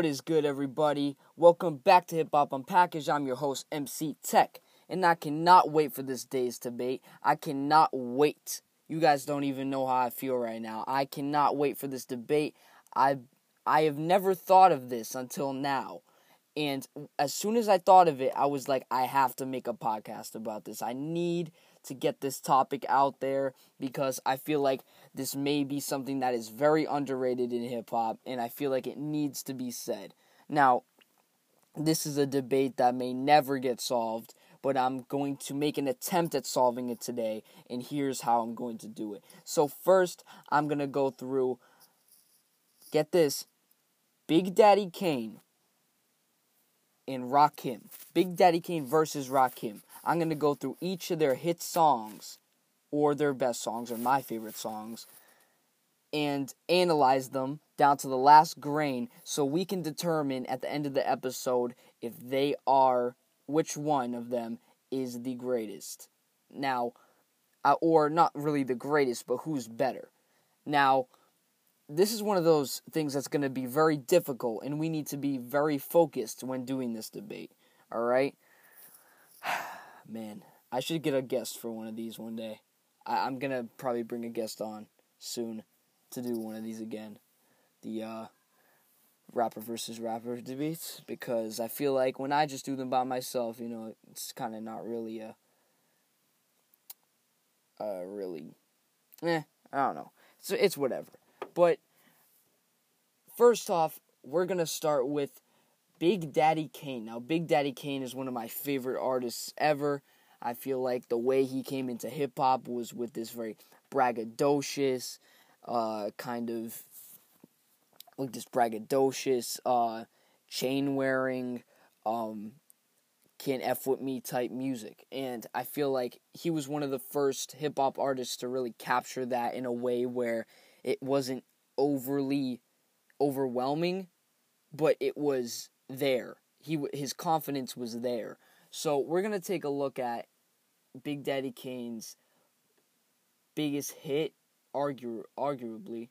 What is good, everybody? Welcome back to Hip Hop Unpackaged. I'm your host, MC Tech, and I cannot wait for this day's debate. I cannot wait. You guys don't even know how I feel right now. I cannot wait for this debate. I I have never thought of this until now. And as soon as I thought of it, I was like, I have to make a podcast about this. I need to get this topic out there because I feel like this may be something that is very underrated in hip hop and I feel like it needs to be said. Now, this is a debate that may never get solved, but I'm going to make an attempt at solving it today, and here's how I'm going to do it. So, first, I'm going to go through, get this, Big Daddy Kane and Rakim. Big Daddy Kane versus Rakim. I'm going to go through each of their hit songs or their best songs or my favorite songs and analyze them down to the last grain so we can determine at the end of the episode if they are which one of them is the greatest. Now, uh, or not really the greatest, but who's better. Now, this is one of those things that's going to be very difficult, and we need to be very focused when doing this debate. All right? Man, I should get a guest for one of these one day. I, am gonna probably bring a guest on soon to do one of these again. The uh, rapper versus rapper debates because I feel like when I just do them by myself, you know, it's kind of not really a, uh, really, eh, I don't know. So it's whatever. But first off, we're gonna start with Big Daddy Kane. Now, Big Daddy Kane is one of my favorite artists ever. I feel like the way he came into hip hop was with this very braggadocious, uh, kind of like this braggadocious, uh, chain wearing, um, can't F with me type music. And I feel like he was one of the first hip hop artists to really capture that in a way where it wasn't overly overwhelming, but it was there. He his confidence was there. So we're gonna take a look at Big Daddy Kane's biggest hit, argue arguably.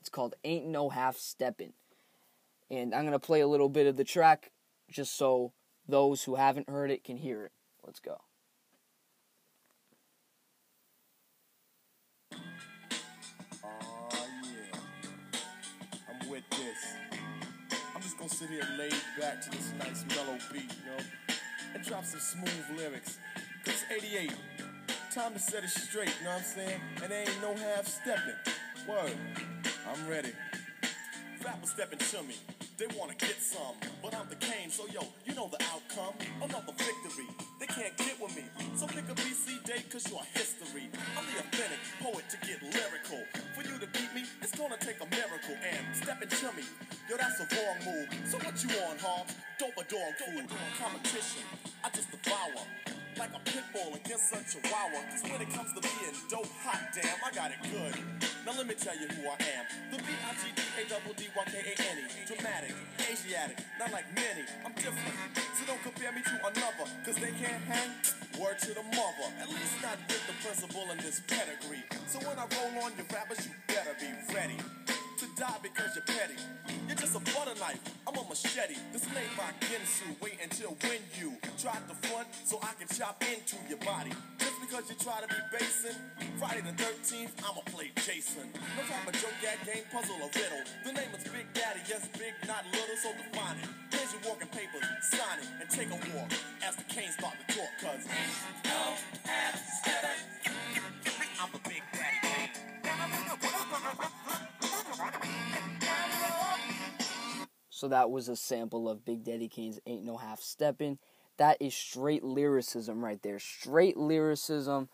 It's called "Ain't No Half Steppin'," and I'm gonna play a little bit of the track just so those who haven't heard it can hear it. Let's go. Sit here laid back to this nice mellow beat, you know, and drop some smooth lyrics. Cause it's 88. Time to set it straight, you know what I'm saying? And there ain't no half stepping. Word. I'm ready. Rappers stepping to me. They wanna get some, but I'm the Kane, so yo, you know the outcome. Another victory. They can't get with me. So pick a BC date, cause you're history. I'm the authentic poet to get lyrical. For you to beat me, it's gonna take a miracle. And stepping to me, Yo, that's a wrong move. So what you on, Hobbs? Dope a dog food. Competition, I just devour. Like a pit bull against a chihuahua. Cause when it comes to being dope, hot damn, I got it good. Now let me tell you who I am. The B-I-G-D-A-D-D-Y-K-A-N-E. Dramatic, Asiatic, not like many. I'm different. So don't compare me to another. Cause they can't hang. Word to the mother. At least not with the principle in this pedigree. So when I roll on your rappers, you better be ready die because you're petty. You're just a butter knife, I'm a machete. This Displayed by Ginsu. Wait until when you try to front so I can chop into your body. Just because you try to be basing, Friday the 13th, I'ma play Jason. No time of joke, gag, game, puzzle, or riddle. The name is Big Daddy, yes, big, not little, so define it. Here's your walking papers, sign it, and take a walk as the canes start to talk. No, I'm the Big Daddy So that was a sample of Big Daddy Kane's Ain't No Half Steppin'. That is straight lyricism right there. Straight lyricism,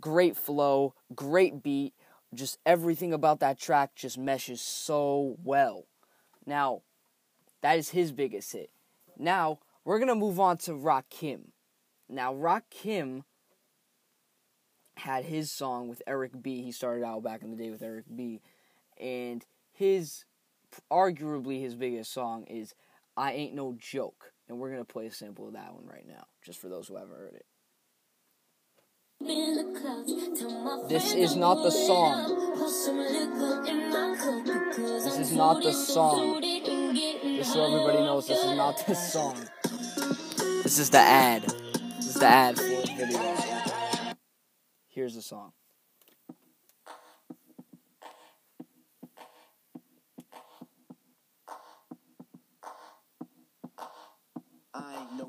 great flow, great beat. Just everything about that track just meshes so well. Now, that is his biggest hit. Now, we're going to move on to Rakim. Now, Rakim had his song with Eric B. He started out back in the day with Eric B. And his arguably his biggest song is I Ain't No Joke. And we're going to play a sample of that one right now, just for those who haven't heard it. This is not the song. This is not the song. Just so everybody knows, this is not the song. This is the ad. This is the ad for the video. Here's the song. no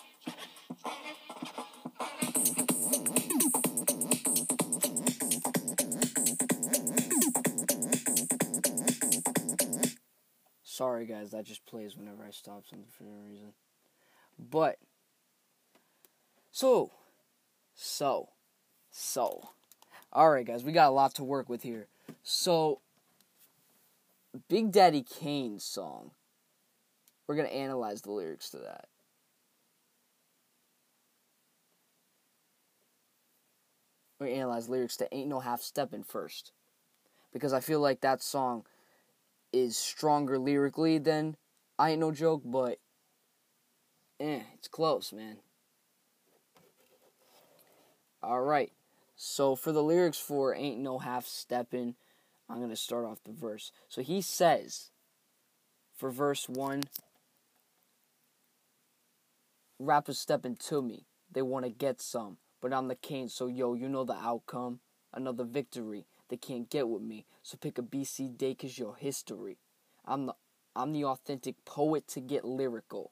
Sorry, guys, that just plays whenever I stop something for no reason. But, so, so, so. Alright, guys, we got a lot to work with here. So, Big Daddy Kane's song, we're going to analyze the lyrics to that. To analyze lyrics to Ain't No Half Steppin' first. Because I feel like that song is stronger lyrically than I Ain't No Joke, but eh, it's close, man. Alright, so for the lyrics for Ain't No Half Steppin', I'm going to start off the verse. So he says, for verse 1, rappers stepping to me, they want to get some, but I'm the king, so yo, you know the outcome. Another victory they can't get with me. So pick a BC day cause you're history. I'm the I'm the authentic poet to get lyrical.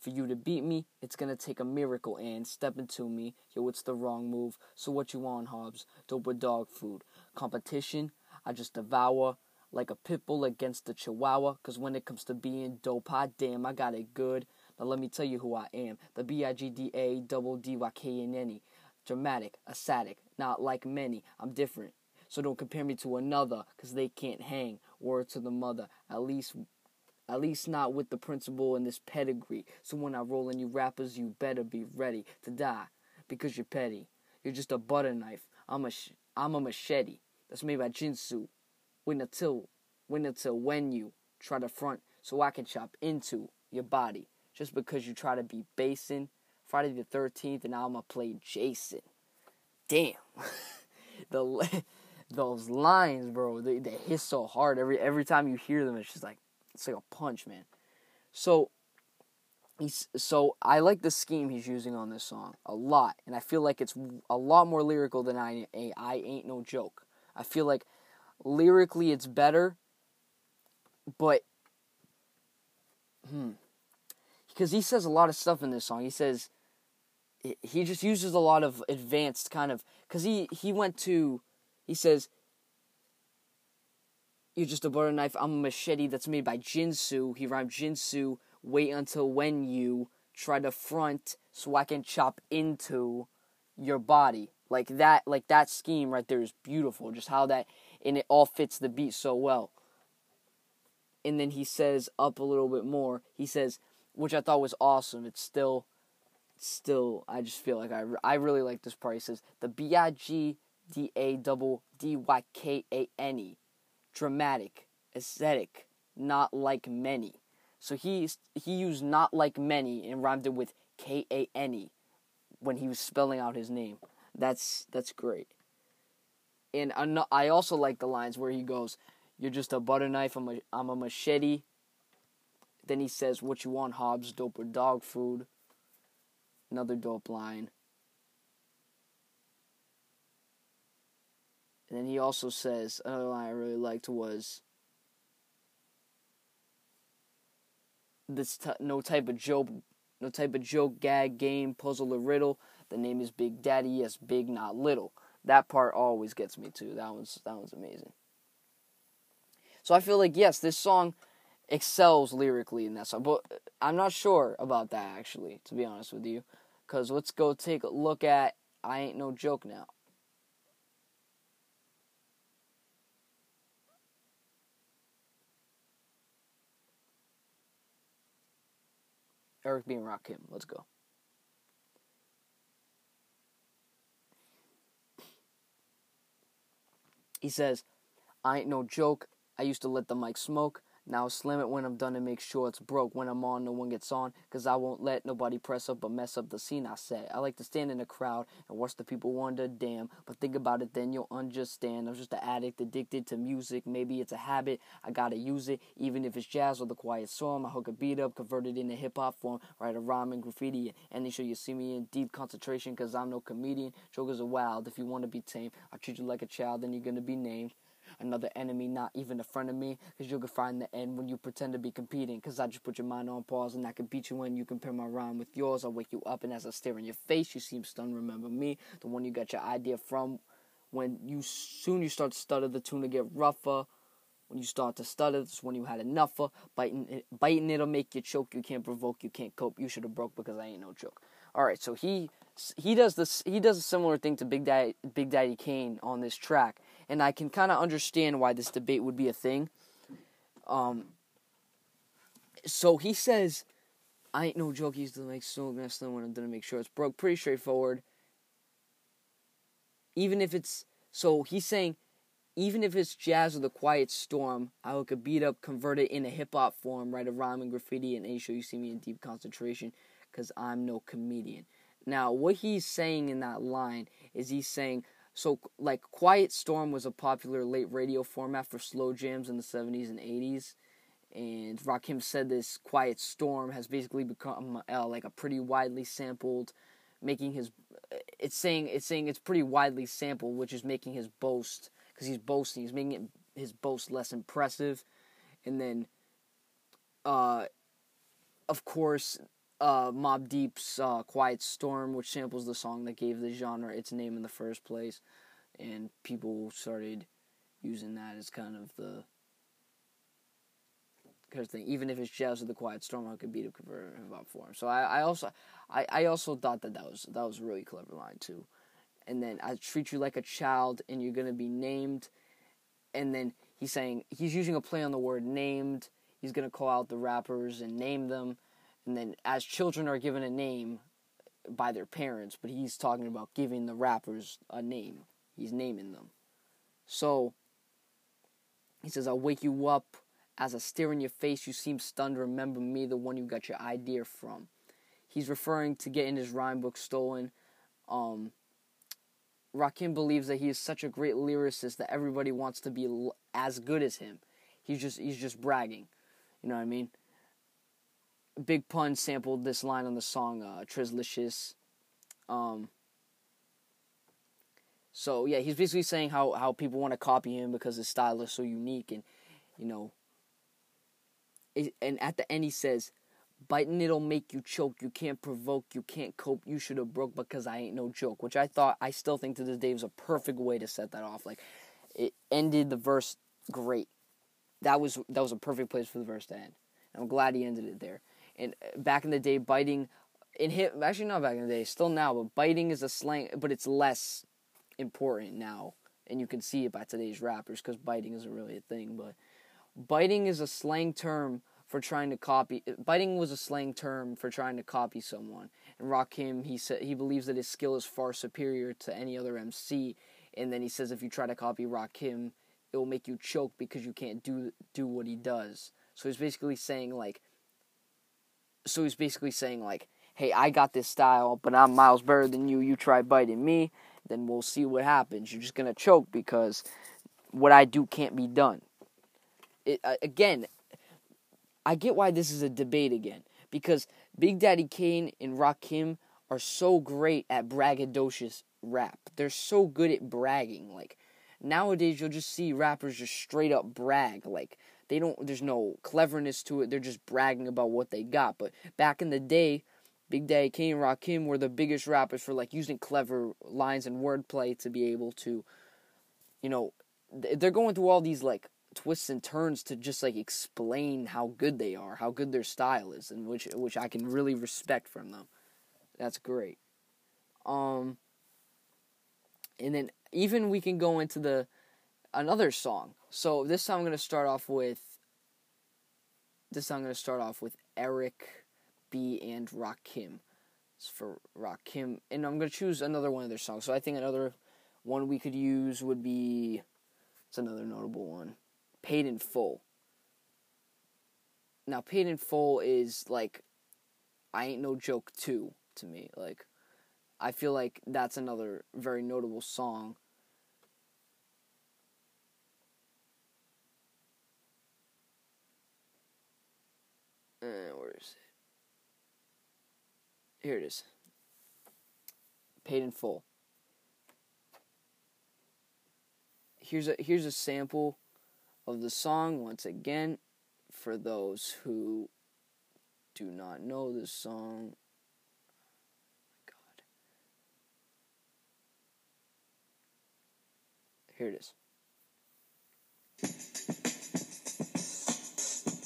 For you to beat me, it's gonna take a miracle and step into me. Yo, it's the wrong move. So what you want, Hobbs? Dope with dog food? Competition? I just devour like a pit bull against a chihuahua. Cause when it comes to being dope, hot damn, I got it good. Now let me tell you who I am. The B-I-G-D-A double D-Y-K-N-N-E. Dramatic, ecstatic, not like many. I'm different. So don't compare me to another, cause they can't hang. Word to the mother. At least at least not with the principle and this pedigree. So when I roll in you rappers, you better be ready to die. Because you're petty. You're just a butter knife. I'm a sh- I'm a machete. That's made by Ginsu. Wait until wait until when you try to front so I can chop into your body. Just because you try to be basing Friday the 13th and I'm gonna play Jason. Damn. the those lines, bro, they, they hit so hard. Every every time you hear them, it's just like it's like a punch, man. So he's so I like the scheme he's using on this song a lot, and I feel like it's a lot more lyrical than I I ain't no joke. I feel like lyrically it's better, but hmm, because he says a lot of stuff in this song. He says he just uses a lot of advanced kind of because he he went to he says you're just a butter knife. I'm a machete that's made by Ginsu. He rhymed Ginsu wait until when you try to front so i can chop into your body. Like that like that scheme right there is beautiful just how that and it all fits the beat so well. And then he says up a little bit more. He says which i thought was awesome. It's still still, I just feel like I, I really like this part. He says the B I G D A double D Y K A N E, dramatic, aesthetic, not like many. So he he used not like many and rhymed it with K A N E when he was spelling out his name. That's that's great. And I also like the lines where he goes, "You're just a butter knife. I'm a I'm a machete." Then he says, "What you want, Hobbs? Dope or dog food?" Another dope line. And then he also says another line I really liked was this t- no type of joke, no type of joke, gag, game, puzzle, or riddle. The name is Big Daddy. Yes, big, not little. That part always gets me too. That one's that was amazing. So I feel like yes, this song excels lyrically in that song, but uh, I'm not sure about that actually, to be honest with you. Cause let's go take a look at I Ain't No Joke now. Eric B. and Rakim. Let's go. He says, I ain't no joke. I used to let the mic smoke. Now slam it when I'm done and make sure it's broke. When I'm on, no one gets on, cause I won't let nobody press up or mess up the scene I set. I like to stand in the crowd and watch the people wonder, damn. But think about it, then you'll understand. I'm just an addict addicted to music. Maybe it's a habit, I gotta use it. Even if it's jazz or the quiet storm, I hook a beat up, convert it into hip hop form, write a rhyme and graffiti. And they show you see me in deep concentration, cause I'm no comedian. Jokers are wild, if you wanna be tame, I treat you like a child, then you're gonna be named another enemy, not even a friend of me. Cause you can find the end when you pretend to be competing. Cause I just put your mind on pause and I can beat you when you compare my rhyme with yours. I wake you up and as I stare in your face, you seem stunned. Remember me, the one you got your idea from. When you soon you start to stutter, the tune to get rougher. When you start to stutter, that's when you had enough of biting. It, biting it'll make you choke. You can't provoke. You can't cope. You should have broke because I ain't no joke. All right, so he he does this. He does a similar thing to Big Daddy Big Daddy Kane on this track and I can kind of understand why this debate would be a thing. Um, so he says, "I ain't no joke." He's make so messed up when I'm gonna make sure it's broke. Pretty straightforward. Even if it's so, he's saying, even if it's jazz or the quiet storm, I could beat up, convert it in a hip hop form, write a rhyme and graffiti, and a show you see me in deep concentration, because I'm no comedian. Now, what he's saying in that line is he's saying so, like, Quiet Storm was a popular late radio format for slow jams in the 70s and 80s. And Rakim said this Quiet Storm has basically become uh, like a pretty widely sampled, making his. It's saying it's saying it's pretty widely sampled, which is making his boast because he's boasting. He's making it, his boast less impressive, and then, uh, of course, uh, Mobb Deep's uh, Quiet Storm, which samples the song that gave the genre its name in the first place. And people started using that as kind of the because thing. Even if it's Jazz of the Quiet Storm, I could beat a converter about form. So I, I also I, I also thought that that was that was a really clever line too. And then I treat you like a child, and you're gonna be named. And then he's saying he's using a play on the word named. He's gonna call out the rappers and name them and then as children are given a name by their parents, but he's talking about giving the rappers a name. He's naming them. So he says, I'll wake you up as I stare in your face. You seem stunned. Remember me, the one you got your idea from. He's referring to getting his rhyme book stolen. Um, Rakim believes that he is such a great lyricist that everybody wants to be as good as him. He's just he's just bragging. You know what I mean? Big Pun sampled this line on the song uh, Trizlicious. Um, so yeah, he's basically saying how, how people want to copy him because his style is so unique, and you know. It, and at the end he says, "Biting it'll make you choke. You can't provoke. You can't cope. You should have broke because I ain't no joke." Which I thought, I still think to this day was a perfect way to set that off. Like, it ended the verse great. That was that was a perfect place for the verse to end. I'm glad he ended it there and back in the day, biting in hip actually not back in the day, still now, but biting is a slang, but it's less important now, and you can see it by today's rappers because biting isn't really a thing. But biting is a slang term for trying to copy. Biting was a slang term for trying to copy someone. And Rakim, he said he believes that his skill is far superior to any other MC. And then he says if you try to copy Rakim, it will make you choke because you can't do do what he does. So he's basically saying like so he's basically saying like, "Hey, I got this style, but I'm miles better than you. You try biting me, then we'll see what happens. You're just gonna choke because what I do can't be done." It, uh, again, I get why this is a debate again because Big Daddy Kane and Rakim are so great at braggadocious rap. They're so good at bragging. Like nowadays you'll just see rappers just straight up brag like they don't there's no cleverness to it they're just bragging about what they got but back in the day big daddy kane and rakim were the biggest rappers for like using clever lines and wordplay to be able to you know they're going through all these like twists and turns to just like explain how good they are how good their style is and which which i can really respect from them that's great um and then even we can go into the another song. So this time I'm gonna start off with this I'm gonna start off with Eric B and Rakim. It's for Rakim, and I'm gonna choose another one of their songs. So I think another one we could use would be it's another notable one, Paid in Full. Now, Paid in Full is like I ain't no joke too to me. Like I feel like that's another very notable song. Uh, where is it? Here it is. Paid in full. Here's a here's a sample of the song once again for those who do not know this song. Oh God, Here it is.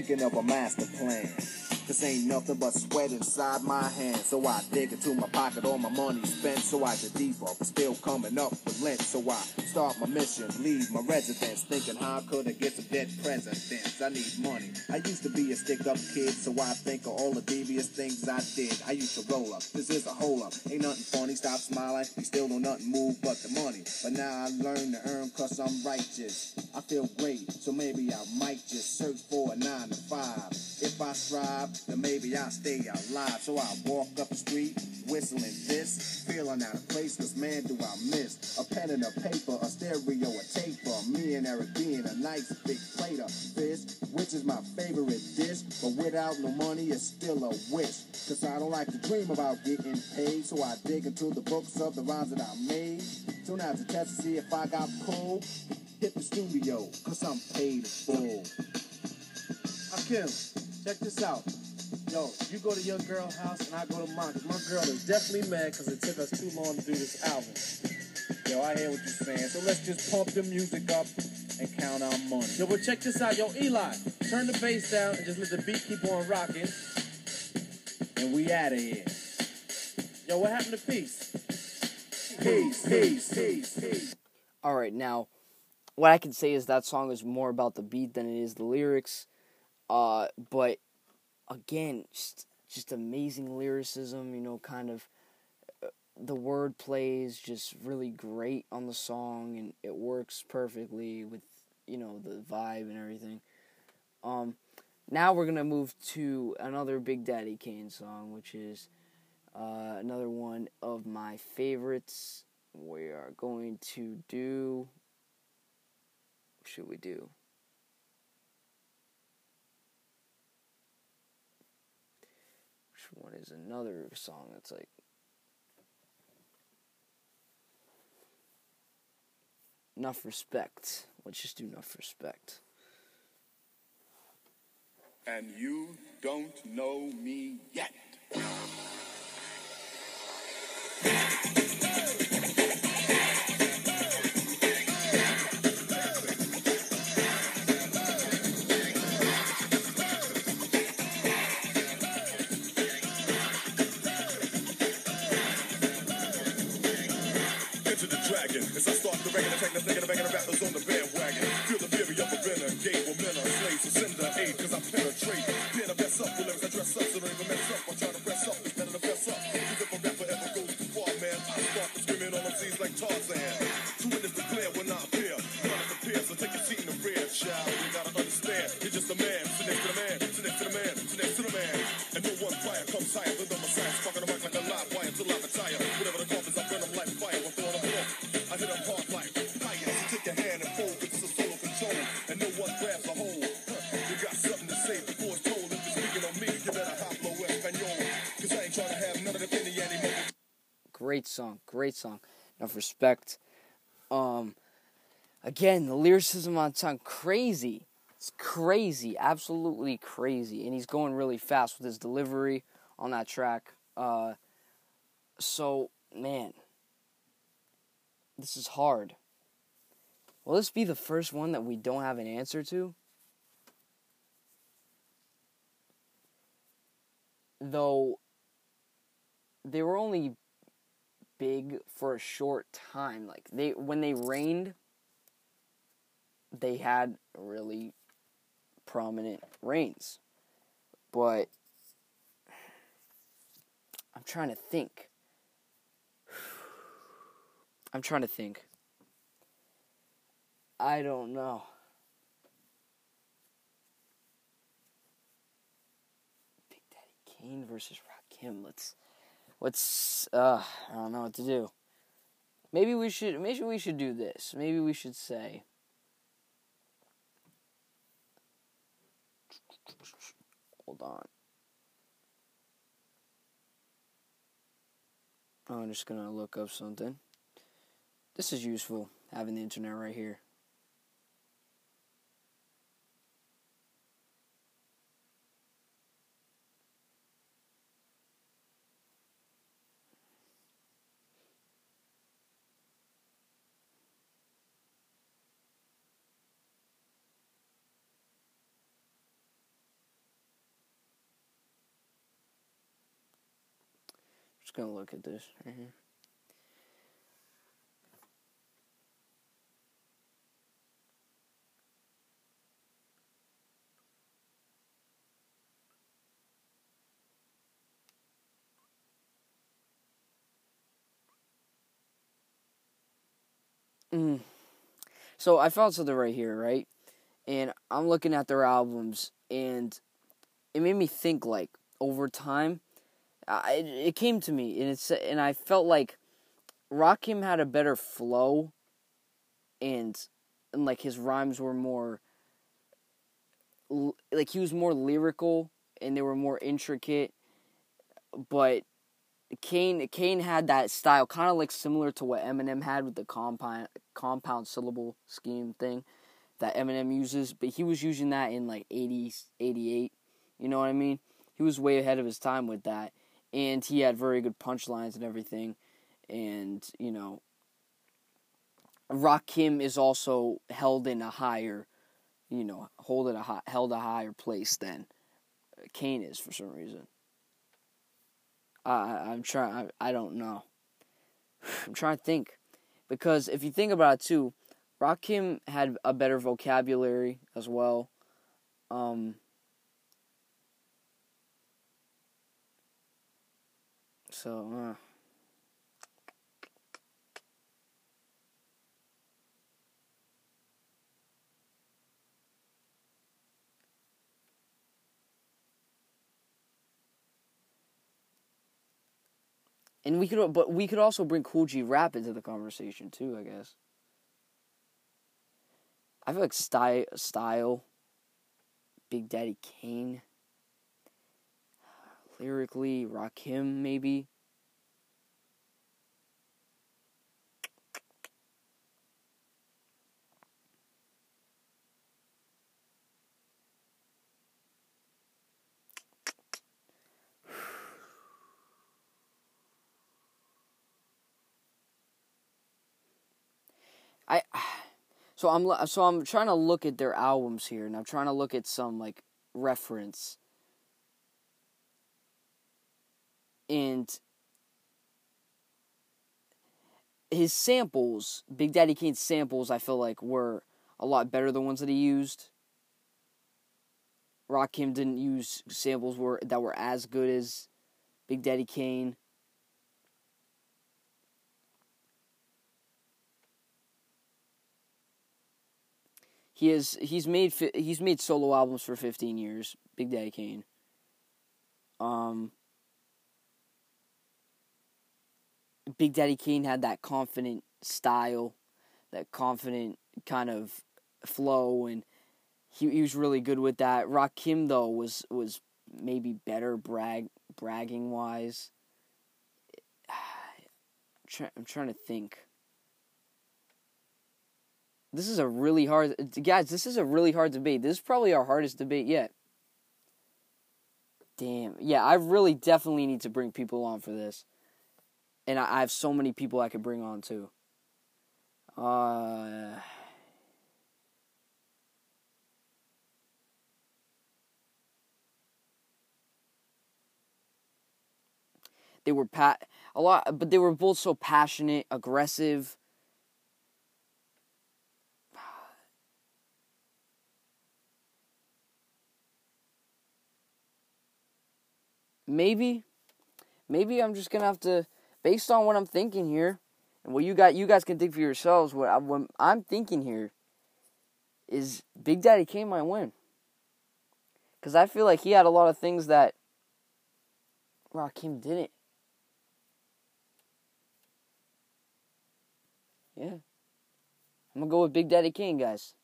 Thinking of a master plan. This ain't nothing but sweat inside my hands. So I dig into my pocket, all my money spent. So I get deeper, but still coming up with lint. So I start my mission, leave my residence. Thinking how I could I get some dead presidents? I need money. I used to be a stick up kid, so I think of all the devious things I did. I used to roll up. This is a hole up. Ain't nothing funny. Stop smiling. We still don't nothing move but the money. But now I learn to earn cause I'm righteous. I feel great, so maybe I might just search for a nine to five. If I strive, then maybe I'll stay alive. So I walk up the street, whistling this, feeling out of place, cause man, do I miss a pen and a paper, a stereo, a taper. Me and Eric being a nice big plate of fish, which is my favorite dish. But without no money, it's still a wish. Cause I don't like to dream about getting paid, so I dig into the books of the rhymes that I made. So now to test to see if I got pulled, hit the studio, cause I'm paid full. Rakim, check this out. Yo, you go to your girl house and I go to mine. Cause my girl is definitely mad because it took us too long to do this album. Yo, I hear what you're saying. So let's just pump the music up and count our money. Yo, but check this out. Yo, Eli, turn the bass down and just let the beat keep on rocking. And we out of here. Yo, what happened to peace? Peace, peace, peace, peace. All right, now what I can say is that song is more about the beat than it is the lyrics. Uh, but again, just just amazing lyricism. You know, kind of the word plays just really great on the song, and it works perfectly with you know the vibe and everything. Um, now we're gonna move to another Big Daddy Kane song, which is uh, another one of my favorites. We are going to do. What should we do? Which one is another song that's like. Enough respect. Let's just do enough respect. And you don't know me yet. The peers, so take seat in the rear, child. You gotta understand, you're just a man. Sit next to the man, sit next to the man, sit next to the man. And no one fire comes higher than the Messiah. Sparking the mic like a live wire until I retire. Whatever the coffins, I burn them like fire. I'm throwing. I hit them hard like fire. So take your hand and fold, cause it's a solo control. And no one grabs a hold. You got something to say before it's told. If you're speaking on me, you better hablo español. Cause I ain't trying to have none of the penny anymore. Great song, great song. Enough respect. Again, the lyricism on song crazy. It's crazy, absolutely crazy, and he's going really fast with his delivery on that track. Uh, so man, this is hard. Will this be the first one that we don't have an answer to? Though they were only big for a short time. Like they when they reigned, they had really prominent reigns. But I'm trying to think. I'm trying to think. I don't know. Big Daddy Kane versus Rakim. Let's let's uh I don't know what to do. Maybe we should maybe we should do this. Maybe we should say Hold on. I'm just going to look up something. This is useful having the internet right here. Just gonna look at this right here. Mm. So I found something right here, right? And I'm looking at their albums, and it made me think like over time I, it came to me and it's and I felt like Rakim had a better flow and and like his rhymes were more like he was more lyrical and they were more intricate but Kane Kane had that style kind of like similar to what Eminem had with the compound compound syllable scheme thing that Eminem uses but he was using that in like 80s 88 you know what I mean? He was way ahead of his time with that and he had very good punchlines and everything. And you know, Rakim is also held in a higher, you know, hold a high, held a higher place than Kane is for some reason. I I'm trying. I, I don't know. I'm trying to think, because if you think about it too, Rakim had a better vocabulary as well. Um, So, uh. And we could, but we could also bring Kool G Rap into the conversation too. I guess. I feel like style, style, Big Daddy Kane lyrically, Rakim maybe. I so I'm so I'm trying to look at their albums here and I'm trying to look at some like reference and his samples, Big Daddy Kane's samples, I feel like were a lot better than ones that he used. Rakim didn't use samples were that were as good as Big Daddy Kane. He has he's made he's made solo albums for 15 years, Big Daddy Kane. Um Big Daddy Kane had that confident style, that confident kind of flow and he, he was really good with that. Rakim though was was maybe better brag bragging wise. I'm trying to think. This is a really hard guys, this is a really hard debate. This is probably our hardest debate yet. Damn. Yeah, I really definitely need to bring people on for this. And I, have so many people I could bring on too. Uh They were pat a lot, but they were both so passionate, aggressive. Maybe, maybe I'm just gonna have to, based on what I'm thinking here, and what you got, you guys can think for yourselves. What, I, what I'm thinking here is Big Daddy Kane might win, because I feel like he had a lot of things that Rakim didn't. Yeah. I'm gonna go with Big Daddy Kane, guys.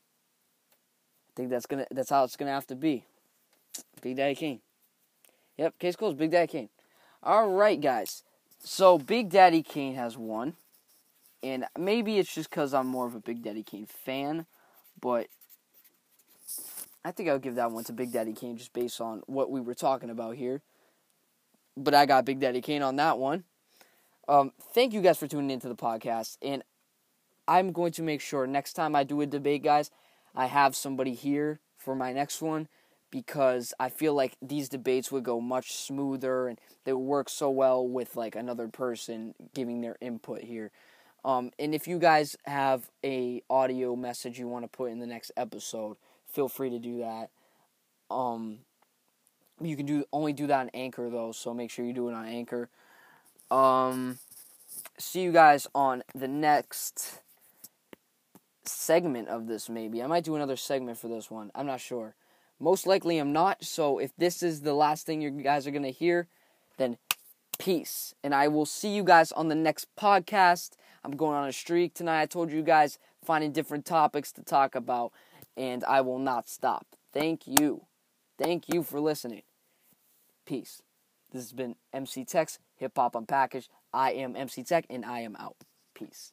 I think that's gonna that's how it's gonna have to be. Big Daddy Kane. Yep, case closed. Big Daddy Kane. All right, guys. So Big Daddy Kane has won, and maybe it's just because I'm more of a Big Daddy Kane fan, but I think I'll give that one to Big Daddy Kane just based on what we were talking about here. But I got Big Daddy Kane on that one. Um, thank you guys for tuning into the podcast, and I'm going to make sure next time I do a debate, guys, I have somebody here for my next one because I feel like these debates would go much smoother and they would work so well with like another person giving their input here. Um, and if you guys have a audio message you want to put in the next episode, feel free to do that. Um, you can do only do that on Anchor though, so make sure you do it on Anchor. Um, see you guys on the next segment of this, maybe. I might do another segment for this one. I'm not sure. Most likely I'm not. So if this is the last thing you guys are going to hear, then peace. And I will see you guys on the next podcast. I'm going on a streak tonight. I told you guys finding different topics to talk about, and I will not stop. Thank you. Thank you for listening. Peace. This has been MC Tech's Hip Hop Unpackaged. I am MC Tech, and I am out. Peace.